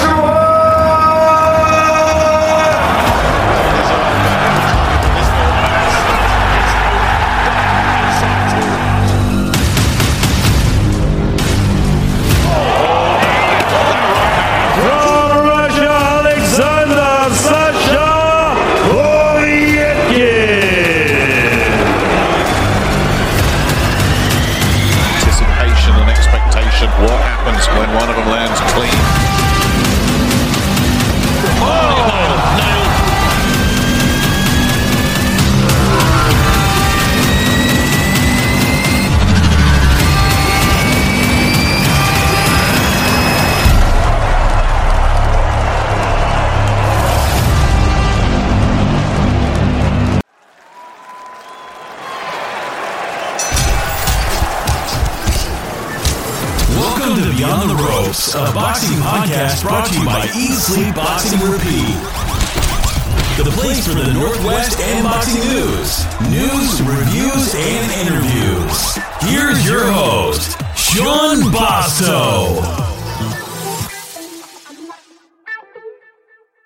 From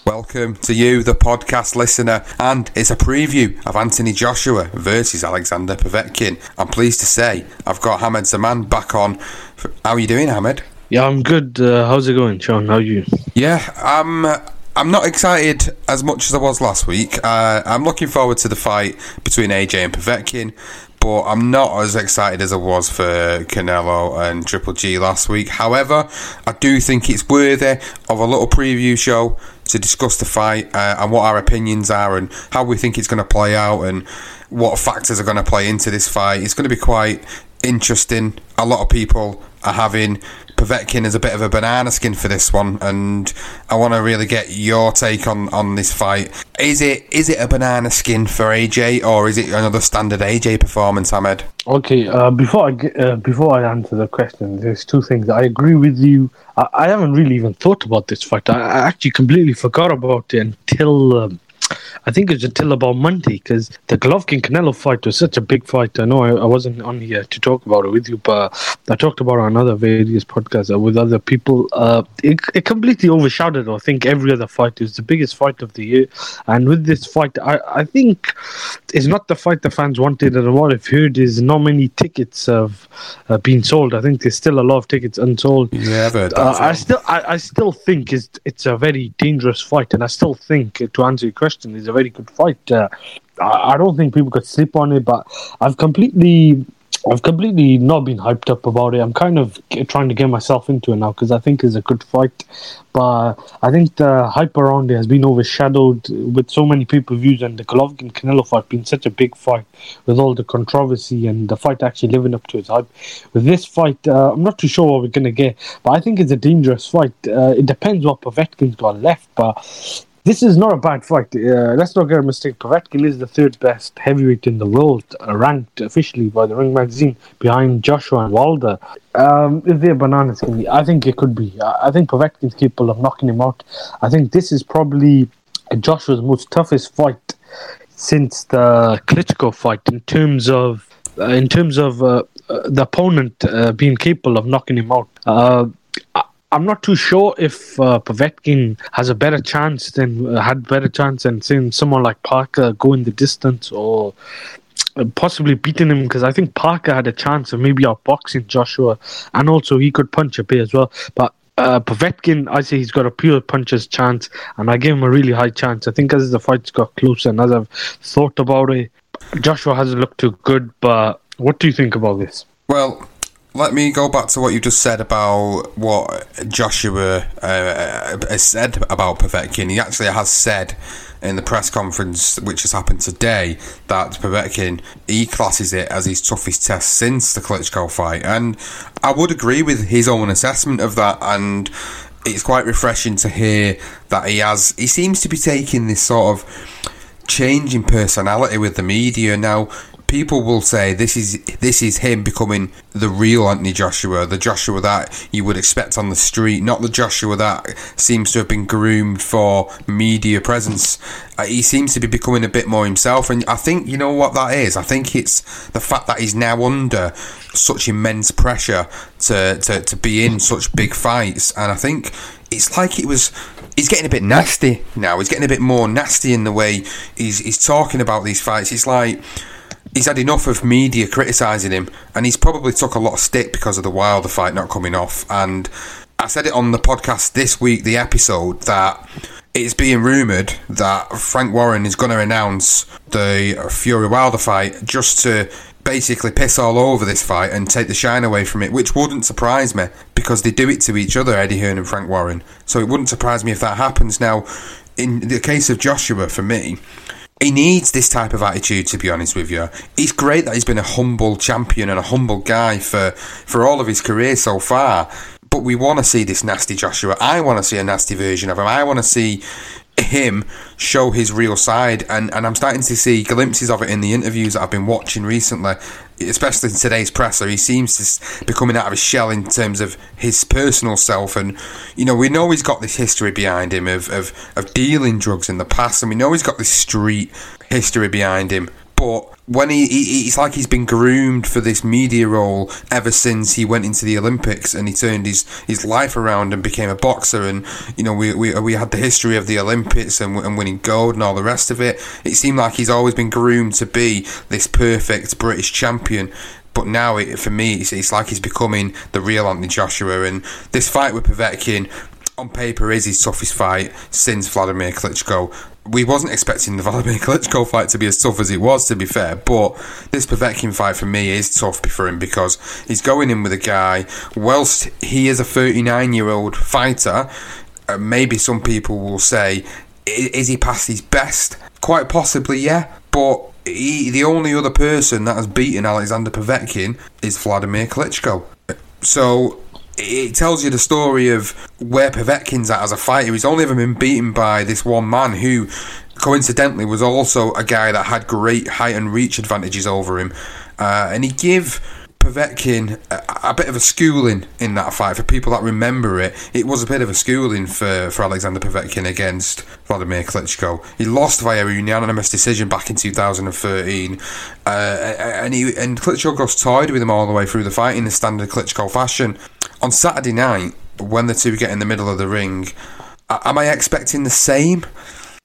Welcome to you, the podcast listener, and it's a preview of Anthony Joshua versus Alexander Povetkin. I'm pleased to say I've got Hamed Zaman back on. How are you doing, Hamed? Yeah, I'm good. Uh, how's it going, Sean? How are you? Yeah, I'm. I'm not excited as much as I was last week. Uh, I'm looking forward to the fight between AJ and Povetkin, but I'm not as excited as I was for Canelo and Triple G last week. However, I do think it's worthy of a little preview show to discuss the fight uh, and what our opinions are and how we think it's going to play out and what factors are going to play into this fight. It's going to be quite interesting. A lot of people are having Povetkin as a bit of a banana skin for this one, and I want to really get your take on, on this fight. Is it is it a banana skin for AJ, or is it another standard AJ performance, Hamed? Okay. Uh, before I get, uh, before I answer the question, there's two things. I agree with you. I, I haven't really even thought about this fight. I, I actually completely forgot about it until. Um, I think it's until about Monday because the Golovkin Canelo fight was such a big fight. I know I, I wasn't on here to talk about it with you, but I talked about it on other various podcasts with other people. Uh, it, it completely overshadowed, I think, every other fight. It was the biggest fight of the year. And with this fight, I, I think it's not the fight the fans wanted. And what I've heard is not many tickets have uh, been sold. I think there's still a lot of tickets unsold. Yeah, I've heard that. Uh, I still, I, I still think it's it's a very dangerous fight, and I still think, to answer your question, it's a very good fight. Uh, I, I don't think people could sleep on it, but I've completely. I've completely not been hyped up about it. I'm kind of trying to get myself into it now because I think it's a good fight. But I think the hype around it has been overshadowed with so many people views and the Golovkin Canelo fight being such a big fight with all the controversy and the fight actually living up to its hype. With this fight, uh, I'm not too sure what we're to get, but I think it's a dangerous fight. Uh, it depends what Povetkin's got left, but this is not a bad fight. Uh, let's not get a mistake. Povetkin is the third best heavyweight in the world, uh, ranked officially by the Ring Magazine, behind Joshua and Wilder. Um, is there bananas? Can be? I think it could be. I, I think Povetkin's capable of knocking him out. I think this is probably Joshua's most toughest fight since the Klitschko fight in terms of uh, in terms of uh, uh, the opponent uh, being capable of knocking him out. I'm not too sure if uh, has a better chance than uh, had better chance than seeing someone like Parker go in the distance or uh, possibly beating him because I think Parker had a chance of maybe outboxing Joshua and also he could punch a bit as well. But uh, I say he's got a pure puncher's chance, and I give him a really high chance. I think as the fights got closer and as I've thought about it, Joshua hasn't looked too good. But what do you think about this? Well, let me go back to what you just said about what Joshua uh, has said about Povetkin. He actually has said in the press conference, which has happened today, that Povetkin he classes it as his toughest test since the Klitschko fight, and I would agree with his own assessment of that. And it's quite refreshing to hear that he has. He seems to be taking this sort of change in personality with the media now. People will say this is this is him becoming the real Anthony Joshua, the Joshua that you would expect on the street, not the Joshua that seems to have been groomed for media presence. Uh, he seems to be becoming a bit more himself, and I think you know what that is. I think it's the fact that he's now under such immense pressure to to, to be in such big fights, and I think it's like it was he's getting a bit nasty now. He's getting a bit more nasty in the way he's he's talking about these fights. It's like he's had enough of media criticising him, and he's probably took a lot of stick because of the Wilder fight not coming off. And I said it on the podcast this week, the episode that. It's being rumoured that Frank Warren is going to announce the Fury Wilder fight just to basically piss all over this fight and take the shine away from it, which wouldn't surprise me because they do it to each other, Eddie Hearn and Frank Warren. So it wouldn't surprise me if that happens. Now, in the case of Joshua, for me, he needs this type of attitude to be honest with you. It's great that he's been a humble champion and a humble guy for, for all of his career so far. But we want to see this nasty Joshua. I want to see a nasty version of him. I want to see him show his real side and, and I'm starting to see glimpses of it in the interviews that I've been watching recently especially in today's presser he seems to be coming out of his shell in terms of his personal self. And you know we know he's got this history behind him of, of, of dealing drugs in the past and we know he's got this street history behind him but when he, he it's like he's been groomed for this media role ever since he went into the Olympics and he turned his, his life around and became a boxer. And you know we, we, we had the history of the Olympics and, and winning gold and all the rest of it. It seemed like he's always been groomed to be this perfect British champion. But now it, for me it's, it's like he's becoming the real Anthony Joshua. And this fight with Povetkin on paper is his toughest fight since Vladimir Klitschko we wasn't expecting the Vladimir Klitschko fight to be as tough as it was, to be fair. But this Povetkin fight for me is tough for him because he's going in with a guy. Whilst he is a 39 year old fighter, uh, maybe some people will say, is he past his best? Quite possibly, yeah. But he, the only other person that has beaten Alexander Povetkin is Vladimir Klitschko. So it tells you the story of where Povetkin's at as a fighter. He's only ever been beaten by this one man who, coincidentally, was also a guy that had great height and reach advantages over him. Uh, and he gave Povetkin a, a, bit of a schooling in that fight. For people that remember it, it was a bit of a schooling for, for Alexander Povetkin against Vladimir Klitschko. He lost via a unanimous decision back in 2013, uh, and he and Klitschko got toyed with him all the way through the fight in the standard Klitschko fashion. On Saturday night, when the two get in the middle of the ring, am I expecting the same?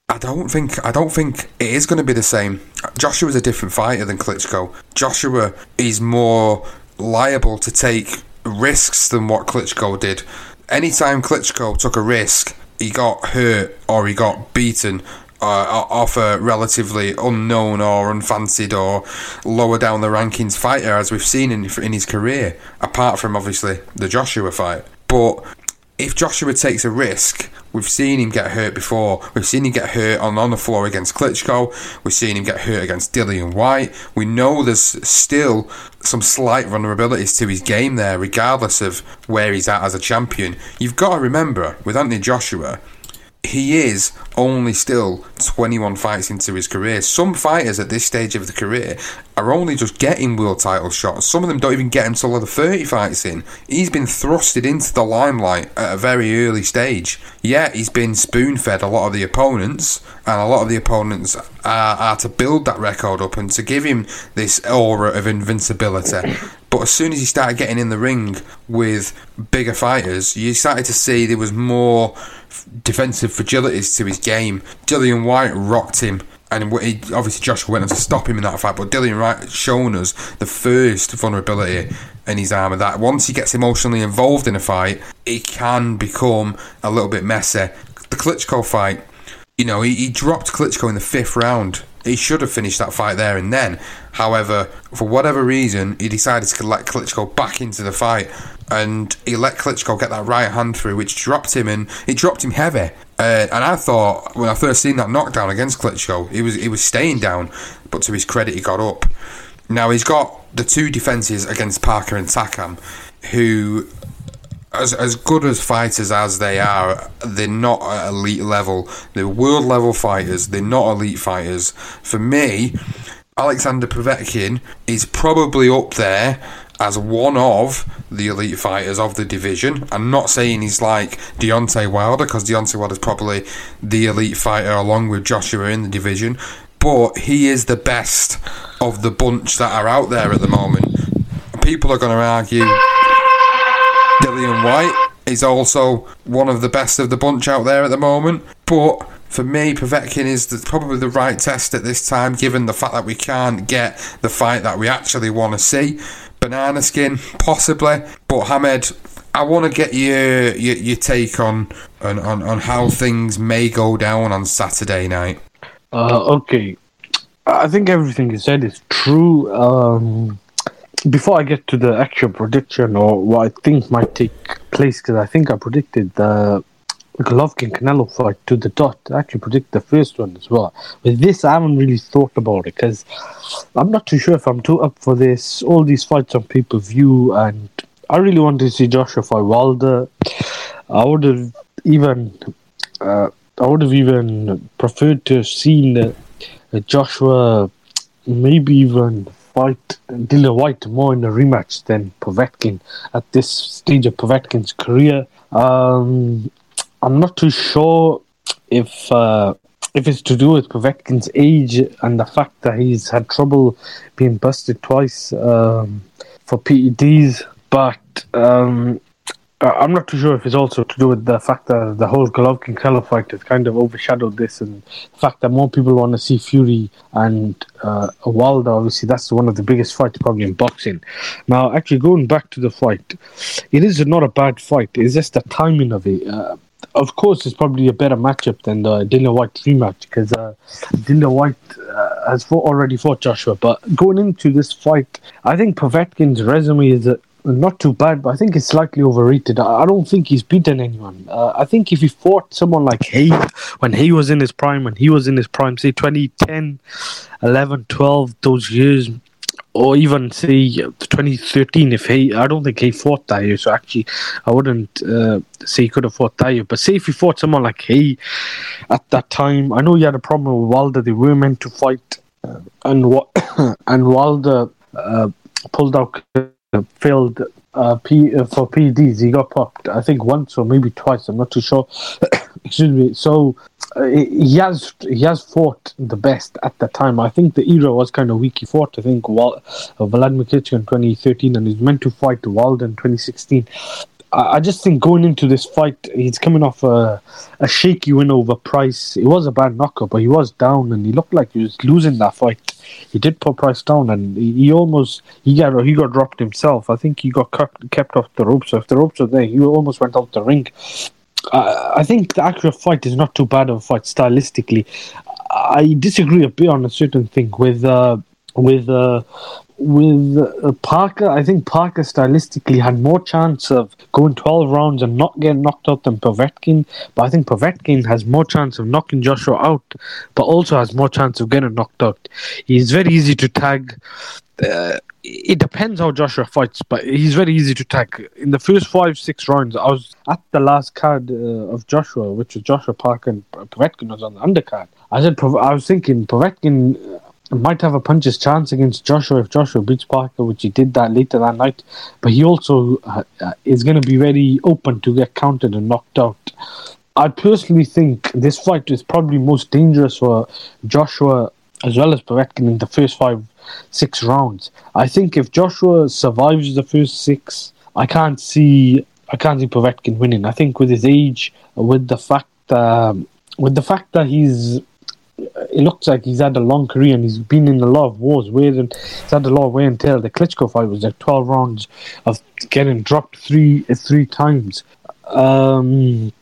I don't think I don't think it is going to be the same. Joshua's a different fighter than Klitschko. Joshua is more liable to take risks than what Klitschko did. Anytime Klitschko took a risk, he got hurt or he got beaten uh, off a relatively unknown or unfancied or lower down the rankings fighter, as we've seen in in his career. Apart from obviously the Joshua fight, but if Joshua takes a risk, we've seen him get hurt before. We've seen him get hurt on, on the floor against Klitschko. We've seen him get hurt against Dillian Whyte. We know there's still some slight vulnerabilities to his game there, regardless of where he's at as a champion. You've got to remember, with Anthony Joshua, he is only still 21 fights into his career. Some fighters at this stage of the career are only just getting world title shots. Some of them don't even get him until the 30 fights in. He's been thrusted into the limelight at a very early stage. Yeah, he's been spoon fed a lot of the opponents, and a lot of the opponents are, are to build that record up and to give him this aura of invincibility. But as soon as he started getting in the ring with bigger fighters, you started to see there was more defensive fragilities to his game. Dillian Whyte rocked him, and obviously Joshua went on to stop him in that fight. But Dillian Whyte shown us the first vulnerability in his armour that once he gets emotionally involved in a fight, it can become a little bit messy. The Klitschko fight, you know, he, he dropped Klitschko in the fifth round. He should have finished that fight there and then. However, for whatever reason, he decided to let Klitschko back into the fight, and he let Klitschko get that right hand through, which dropped him, and it dropped him heavy. Uh, and I thought when I first seen that knockdown against Klitschko, he was he was staying down, but to his credit, he got up. Now he's got the two defenses against Parker and Takam, who as as good as fighters as they are, they're not at elite level. They're world level fighters. They're not elite fighters. For me, Alexander Povetkin is probably up there as one of the elite fighters of the division. I'm not saying he's like Deontay Wilder because Deontay Wilder is probably the elite fighter along with Joshua in the division, but he is the best of the bunch that are out there at the moment. People are going to argue Dillian Whyte is also one of the best of the bunch out there at the moment, but for me, Povetkin is the, probably the right test at this time, given the fact that we can't get the fight that we actually want to see. Banana skin, possibly, but Hamed, I want to get your, your your, take on, on on how things may go down on Saturday night. Uh, okay, I think everything you said is true. Um, before I get to the actual prediction or what I think might take place, because I think I predicted the Golovkin Canelo fight to the dot. I actually predict the first one as well. With this, I haven't really thought about it because I'm not too sure if I'm too up for this. All these fights on pay per view, and I really wanted to see Joshua fight Wilder. I would have even, uh, I would have even preferred to have seen uh, Joshua maybe even fight Dillian Whyte more in a rematch than Povetkin at this stage of Povetkin's career. Um, I'm not too sure if uh, if it's to do with Povetkin's age and the fact that he's had trouble being busted twice um, for PEDs, but um, I'm not too sure if it's also to do with the fact that the whole Golovkin Canelo fight has kind of overshadowed this, and the fact that more people want to see Fury and uh, Wilder. Obviously, that's one of the biggest fights probably in boxing. Now, actually, going back to the fight, it is not a bad fight. It's just the timing of it. Uh, of course, it's probably a better matchup than the Dillian Whyte rematch because uh, Dillian Whyte uh, has fought, already fought Joshua. But going into this fight, I think Povetkin's resume is uh, not too bad, but I think it's slightly overrated. I, I don't think he's beaten anyone. Uh, I think if he fought someone like Haye, when he was in his prime, when he was in his prime, say 2010, 11, 12, those years, or even say 2013 if he I don't think he fought that year so actually I wouldn't uh, say he could have fought that year but say if he fought someone like Haye at that time I know he had a problem with Wilder they were meant to fight uh, and what and Wilder uh, pulled out uh, failed uh, P, for PEDs he got popped I think once or maybe twice. I'm not too sure excuse me so uh, he has he has fought the best at the time. I think the era was kind of weak. He fought, I think, Wal- uh, Vladimir Klitschko in 2013, and he's meant to fight Wilder in 2016. I, just think going into this fight, he's coming off a, a shaky win over Price. It was a bad knockout, but he was down, and he looked like he was losing that fight. He did put Price down, and he, he almost he got he got dropped himself. I think he got kept, kept off the ropes. So if the ropes were there, he almost went out the ring. I think the actual fight is not too bad of a fight stylistically. I disagree a bit on a certain thing with uh, with uh, with uh, Parker. I think Parker stylistically had more chance of going twelve rounds and not getting knocked out than Povetkin. But I think Povetkin has more chance of knocking Joshua out, but also has more chance of getting knocked out. He's very easy to tag. Uh, it depends how Joshua fights, but he's very easy to tag. In the first five, six rounds, I was at the last card uh, of Joshua, which was Joshua Parker and Povetkin was on the undercard. I said, I was thinking Povetkin uh, might have a puncher's chance against Joshua if Joshua beats Parker, which he did that later that night. But he also uh, uh is going to be very open to get counted and knocked out. I personally think this fight is probably most dangerous for Joshua as well as Povetkin in the first five six rounds. I think if Joshua survives the first six, I can't see I can't see Povetkin winning. I think with his age, with the fact um, with the fact that he's it looks like he's had a long career and he's been in a lot of wars. Where he's had a lot of wear and tear. The Klitschko fight was like twelve rounds of getting dropped three three times. Um,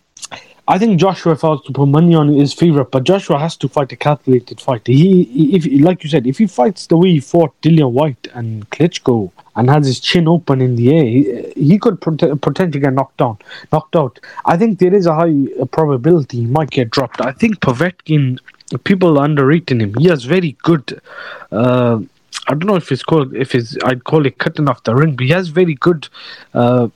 I think Joshua, was to put money on, is favourite, but Joshua has to fight a calculated fight. He, if like you said, if he fights the way he fought Dillian Whyte and Klitschko and has his chin open in the air, he, he could pot- potentially get knocked down, knocked out. I think there is a high probability he might get dropped. I think Povetkin, people are underrating him. He has very good. Uh, I don't know if it's called if it's I'd call it cutting off the ring, but he has very good uh,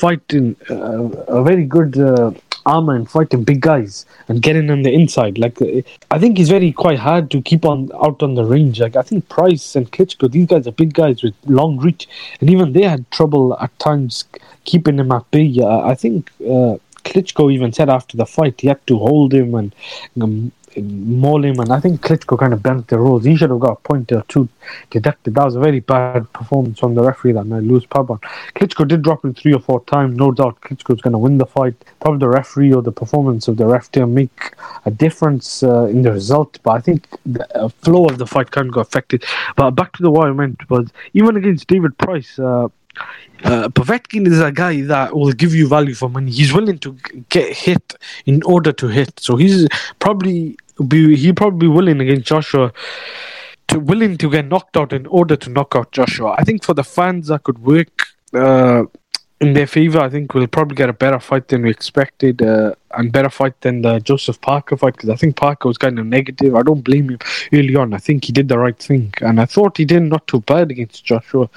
fighting, uh, a very good uh, armor and fighting big guys and getting on the inside. Like I think he's very quite hard to keep on out on the range. Like I think Price and Klitschko, these guys are big guys with long reach, and even they had trouble at times keeping him at bay. Uh, I think. Uh, Klitschko even said after the fight he had to hold him and um, maul and I think Klitschko kind of bent the rules. He should have got a point or two deducted. That was a very bad performance from the referee that night, Luis Pabon. Klitschko did drop him three or four times. No doubt Klitschko's going to win the fight. Probably the referee or the performance of the ref to make a difference uh, in the result, but I think the uh, flow of the fight kind of got affected. But back to the what I meant was even against David Price. Uh, uh, Povetkin is a guy that will give you value for money. He's willing to get hit in order to hit. So he's probably be he probably willing against Joshua to willing to get knocked out in order to knock out Joshua. I think for the fans that could work. Uh, in their favor. I think we'll probably get a better fight than we expected, uh, and better fight than the Joseph Parker fight because I think Parker was kind of negative. I don't blame him early on. I think he did the right thing, and I thought he did not too bad against Joshua.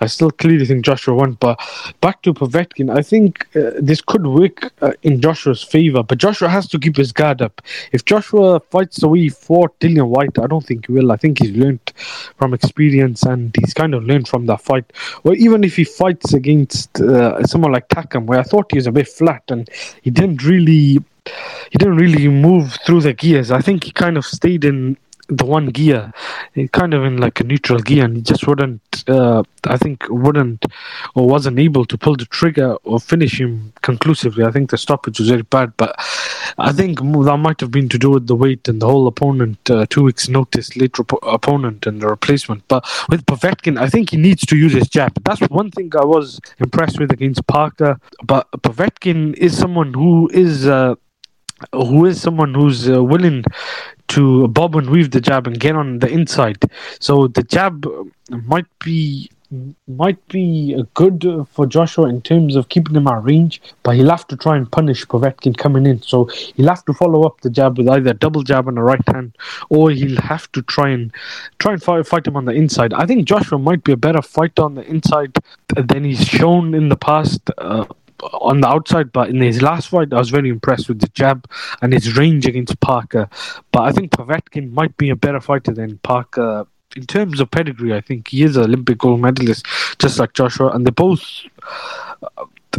I still clearly think Joshua won, but back to Povetkin, I think uh, this could work uh, in Joshua's favor, but Joshua has to keep his guard up. If Joshua fights the way he fought Dillian Whyte, I don't think he will. I think he's learned from experience, and he's kind of learned from that fight. Or even if he fights against uh, someone like Takam, where I thought he was a bit flat and he didn't really he didn't really move through the gears. I think he kind of stayed in the one gear, kind of in like a neutral gear, and he just wouldn't, uh, I think, wouldn't or wasn't able to pull the trigger or finish him conclusively. I think the stoppage was very bad, but I think that might have been to do with the weight and the whole opponent, uh, two weeks' notice, late opponent and the replacement. But with Povetkin, I think he needs to use his jab. That's one thing I was impressed with against Parker. But Povetkin is someone who is. Uh, who is someone who's uh, willing to bob and weave the jab and get on the inside. So the jab might be might be good for Joshua in terms of keeping him at range, but he'll have to try and punish Povetkin coming in. So he'll have to follow up the jab with either a double jab on the right hand, or he'll have to try and try and fight, fight him on the inside. I think Joshua might be a better fighter on the inside than he's shown in the past. Uh, on the outside, but in his last fight, I was very impressed with the jab and his range against Parker. But I think Povetkin might be a better fighter than Parker. In terms of pedigree, I think he is an Olympic gold medalist, just like Joshua, and they both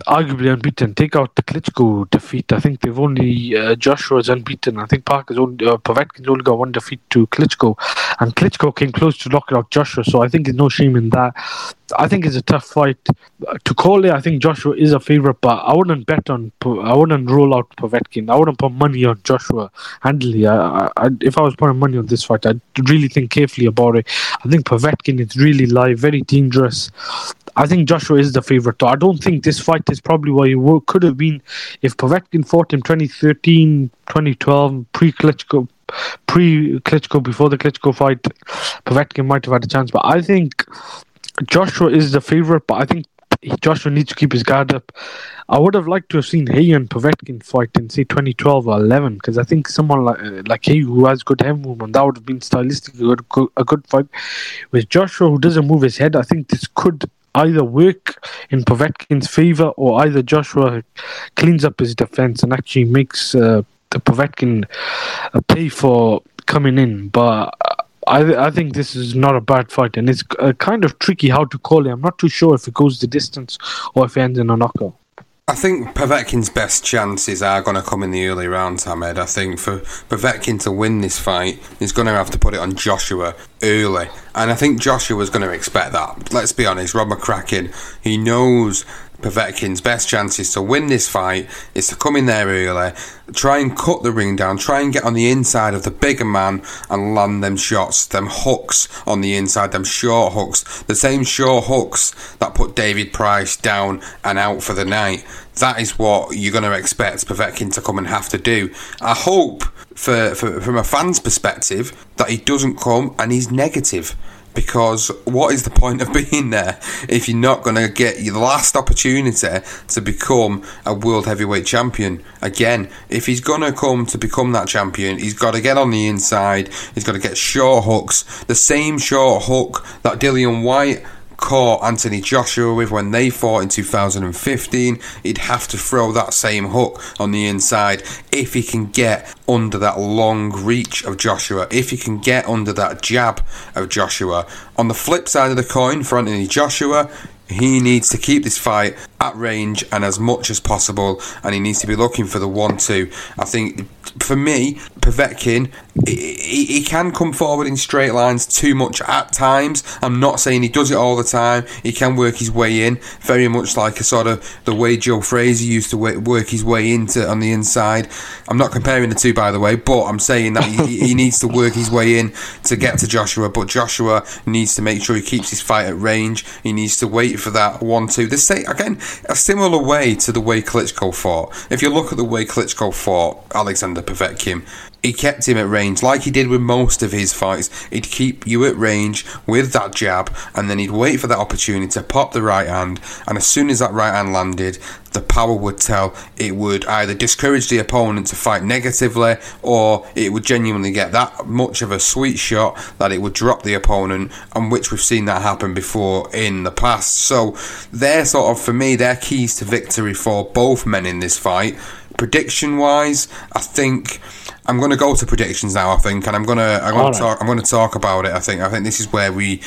arguably unbeaten. Take out the Klitschko defeat. I think they've only uh, Joshua's unbeaten. I think Parker's only uh, only got one defeat to Klitschko, and Klitschko came close to knocking out Joshua. So I think there's no shame in that. I think it's a tough fight uh, to call it. I think Joshua is a favorite, but I wouldn't bet on. I wouldn't roll out Povetkin. I wouldn't put money on Joshua Handley. I, I, if I was putting money on this fight, I'd really think carefully about it. I think Povetkin is really live, very dangerous. I think Joshua is the favorite. I don't think this fight is probably what it could have been if Povetkin fought in 2013, 2012, pre Klitschko, pre Klitschko, before the Klitschko fight. Povetkin might have had a chance, but I think Joshua is the favorite. But I think Joshua needs to keep his guard up. I would have liked to have seen Haye and Povetkin fight in say 2012 or 11 because I think someone like uh, like Haye who has good head movement that would have been stylistically a good, a good fight. With Joshua who doesn't move his head, I think this could either work in Povetkin's favor or either Joshua cleans up his defense and actually makes uh, Povetkin uh, pay for coming in. But I, I think this is not a bad fight, and it's uh, kind of tricky how to call it. I'm not too sure if it goes the distance or if it ends in a knockout. I think Povetkin's best chances are going to come in the early rounds, Hamed. I think for Povetkin to win this fight, he's going to have to put it on Joshua early. And I think Joshua's going to expect that. Let's be honest, Rob McCracken, he knows Povetkin's best chances to win this fight is to come in there early, try and cut the ring down, try and get on the inside of the bigger man and land them shots, them hooks on the inside, them short hooks, the same short hooks that put David Price down and out for the night. That is what you're going to expect Povetkin to come and have to do. I hope, for, for from a fan's perspective, that he doesn't come and he's negative because what is the point of being there if you're not going to get your last opportunity to become a world heavyweight champion again? If he's going to come to become that champion he's got to get on the inside he's got to get short hooks the same short hook that Dillian Whyte caught Anthony Joshua with when they fought in 2015, he'd have to throw that same hook on the inside if he can get under that long reach of Joshua, if he can get under that jab of Joshua. On the flip side of the coin for Anthony Joshua, he needs to keep this fight at range and as much as possible, and he needs to be looking for the one-two. I think for me, Povetkin, he, he, can come forward in straight lines too much at times. I'm not saying he does it all the time. He can work his way in, very much like a sort of the way Joe Frazier used to work his way into on the inside. I'm not comparing the two, by the way, but I'm saying that he, he needs to work his way in to get to Joshua. But Joshua needs to make sure he keeps his fight at range. He needs to wait for that one-two. The same again, a similar way to the way Klitschko fought. If you look at the way Klitschko fought Alexander Povetkin, he kept him at range like he did with most of his fights. He'd keep you at range with that jab, and then he'd wait for that opportunity to pop the right hand. And as soon as that right hand landed, the power would tell it would either discourage the opponent to fight negatively, or it would genuinely get that much of a sweet shot that it would drop the opponent, and which we've seen that happen before in the past. So they're sort of, for me, they're keys to victory for both men in this fight. Prediction wise, I think I'm going to go to predictions now. I think, and I'm going to I'm going to talk. I'm going to talk about it. I think. I think this is where we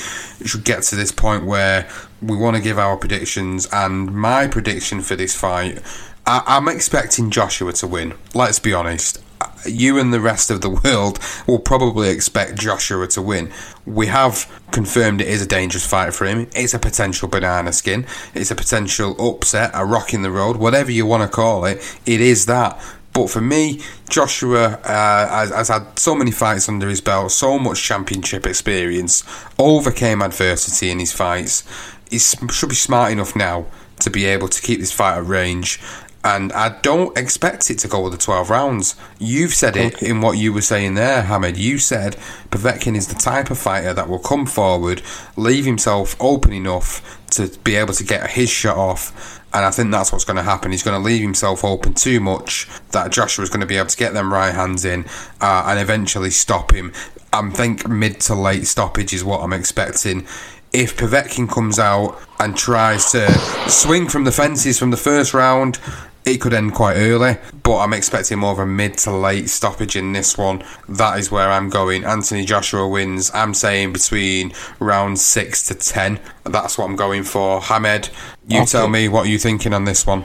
should get to this point where we want to give our predictions. And my prediction for this fight, I, I'm expecting Joshua to win. Let's be honest you and the rest of the world will probably expect Joshua to win. We have confirmed it is a dangerous fight for him. It's a potential banana skin. It's a potential upset, a rock in the road, whatever you want to call it. It is that. But for me, Joshua uh, has, has, had so many fights under his belt, so much championship experience, overcame adversity in his fights. He should be smart enough now to be able to keep this fight at range. And I don't expect it to go with the 12 rounds. You've said it in what you were saying there, Hamed. You said Povetkin is the type of fighter that will come forward, leave himself open enough to be able to get his shot off and I think that's what's going to happen. He's going to leave himself open too much that Joshua's going to be able to get them right hands in uh, and eventually stop him. I think mid to late stoppage is what I'm expecting. If Povetkin comes out and tries to swing from the fences from the first round, it could end quite early, but I'm expecting more of a mid to late stoppage in this one. That is where I'm going. Anthony Joshua wins. I'm saying between round six to ten. That's what I'm going for. Hamed, you okay. tell me what you're thinking on this one.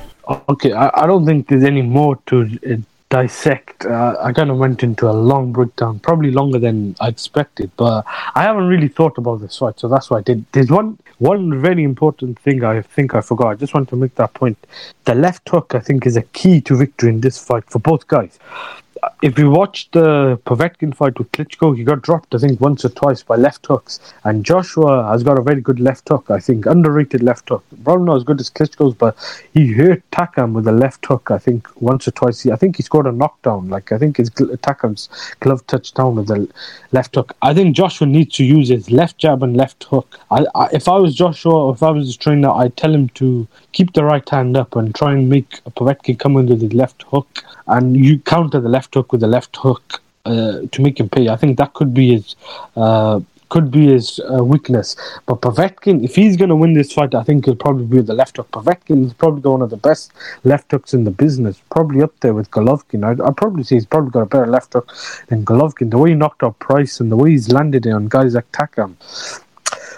Okay, I, I don't think there's any more to dissect. Uh, I kind of went into a long breakdown, probably longer than I expected, but I haven't really thought about this fight, so that's why I did. There's one one very important thing I think I forgot. I just want to make that point. The left hook, I think, is a key to victory in this fight for both guys. If you watch the Povetkin fight with Klitschko, he got dropped, I think, once or twice by left hooks. And Joshua has got a very good left hook, I think, underrated left hook. Probably not as good as Klitschko's, but he hurt Takam with a left hook, I think, once or twice. I think he scored a knockdown. Like, I think his Takam's glove touched down with the left hook. I think Joshua needs to use his left jab and left hook. I, I, if I was Joshua, or if I was his trainer, I'd tell him to keep the right hand up and try and make Povetkin come with his left hook. And you counter the left hook with the left hook uh, to make him pay. I think that could be his uh, could be his uh, weakness. But Povetkin, if he's going to win this fight, I think he'll probably be the left hook. Povetkin is probably one of the best left hooks in the business, probably up there with Golovkin. I'd, I'd, probably say he's probably got a better left hook than Golovkin. The way he knocked out Price and the way he's landed it on guys like Takam.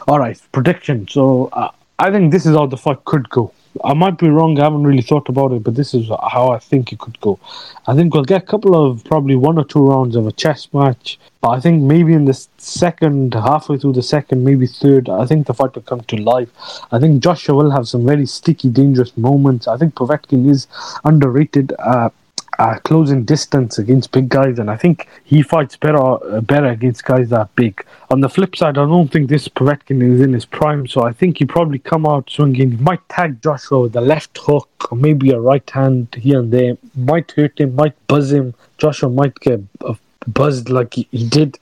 All right, prediction. So uh, I think this is how the fight could go. I might be wrong. I haven't really thought about it, but this is how I think it could go. I think we'll get a couple of probably one or two rounds of a chess match. But I think maybe in the second, halfway through the second, maybe third, I think the fight will come to life. I think Joshua will have some very sticky, dangerous moments. I think Povetkin is underrated. Uh, uh, closing distance against big guys, and I think he fights better uh, better against guys that big. On the flip side, I don't think this Povetkin is in his prime, so I think he probably come out swinging. Might tag Joshua with a left hook or maybe a right hand here and there. Might hurt him, might buzz him. Joshua might get uh, buzzed like he, he did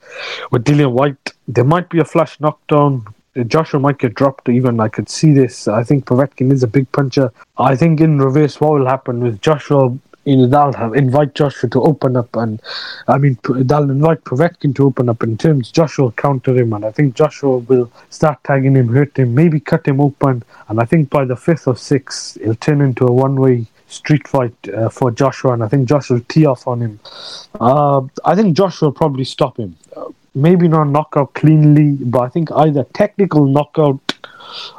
with Dillian Whyte. There might be a flash knockdown. Joshua might get dropped even. I could see this. I think Povetkin is a big puncher. I think in reverse, what will happen with Joshua you know, they'll have invite Joshua to open up, and I mean, they'll invite Povetkin to open up. In terms, Joshua will counter him, and I think Joshua will start tagging him, hurt him, maybe cut him open, and I think by the fifth or sixth, it'll turn into a one-way street fight uh, for Joshua, and I think Joshua will tee off on him. Uh, I think Joshua will probably stop him. Uh, maybe not knockout cleanly, but I think either technical knockout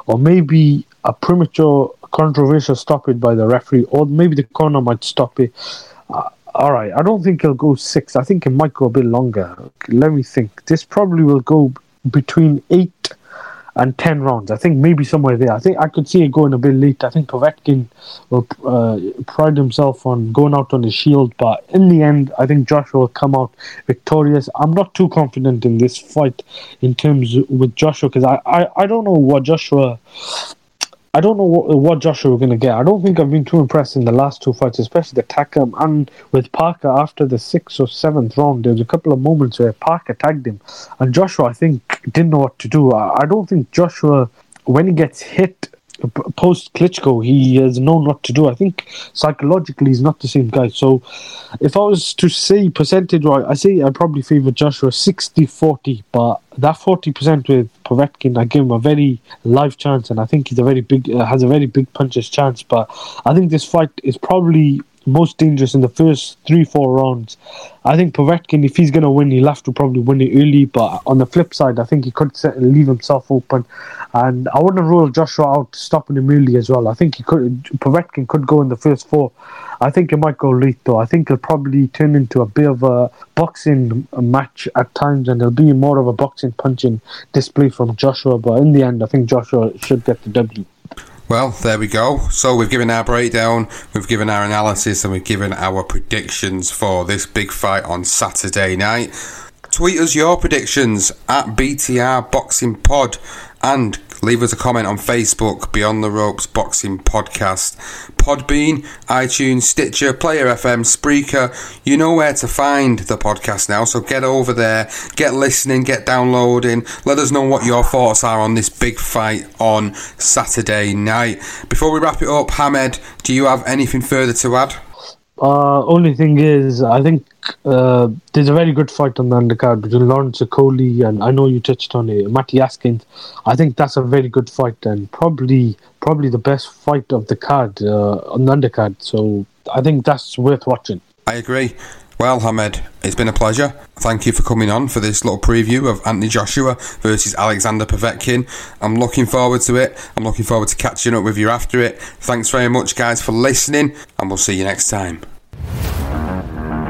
or maybe a premature controversial stoppage by the referee, or maybe the corner might stop it. Uh, all right, I don't think he'll go six. I think it might go a bit longer. Let me think. This probably will go between eight and 10 rounds. I think maybe somewhere there. I think I could see it going a bit late. I think Povetkin will uh, pride himself on going out on the shield, but in the end, I think Joshua will come out victorious. I'm not too confident in this fight in terms with Joshua because I, I, I don't know what Joshua I don't know what, what Joshua we're going to get. I don't think I've been too impressed in the last two fights, especially the Takam and with Parker after the sixth or seventh round. There was a couple of moments where Parker tagged him, and Joshua, I think, didn't know what to do. I, I don't think Joshua, when he gets hit post Klitschko, he has known what to do. I think psychologically he's not the same guy. So if I was to say percentage wise, I say I probably favour Joshua 60 40, but that 40% with Povetkin, I give him a very live chance, and I think he's a very big, uh, has a very big puncher's chance. But I think this fight is probably most dangerous in the first three, four rounds. I think Povetkin, if he's going to win, he'll have to probably win it early. But on the flip side, I think he could leave himself open. And I wouldn't rule Joshua out stopping him early as well. I think he could. Povetkin could go in the first four. I think it might go late though. I think it'll probably turn into a bit of a boxing match at times, and it'll be more of a boxing punching display from Joshua. But in the end, I think Joshua should get the W. Well, there we go. So we've given our breakdown, we've given our analysis, and we've given our predictions for this big fight on Saturday night. Tweet us your predictions at BTR Boxing Pod and leave us a comment on Facebook, Beyond the Ropes Boxing Podcast, Podbean, iTunes, Stitcher, Player FM, Spreaker. You know where to find the podcast now, so get over there, get listening, get downloading. Let us know what your thoughts are on this big fight on Saturday night. Before we wrap it up, Hamed, do you have anything further to add? Uh, only thing is, I think uh, there's a very good fight on the undercard between Lawrence Okolie and I know you touched on it, Matty Askins. I think that's a very good fight and probably probably the best fight of the card uh, on the undercard. So I think that's worth watching. I agree. Well, Hamed, it's been a pleasure. Thank you for coming on for this little preview of Anthony Joshua versus Alexander Povetkin. I'm looking forward to it. I'm looking forward to catching up with you after it. Thanks very much, guys, for listening, and we'll see you next time. Música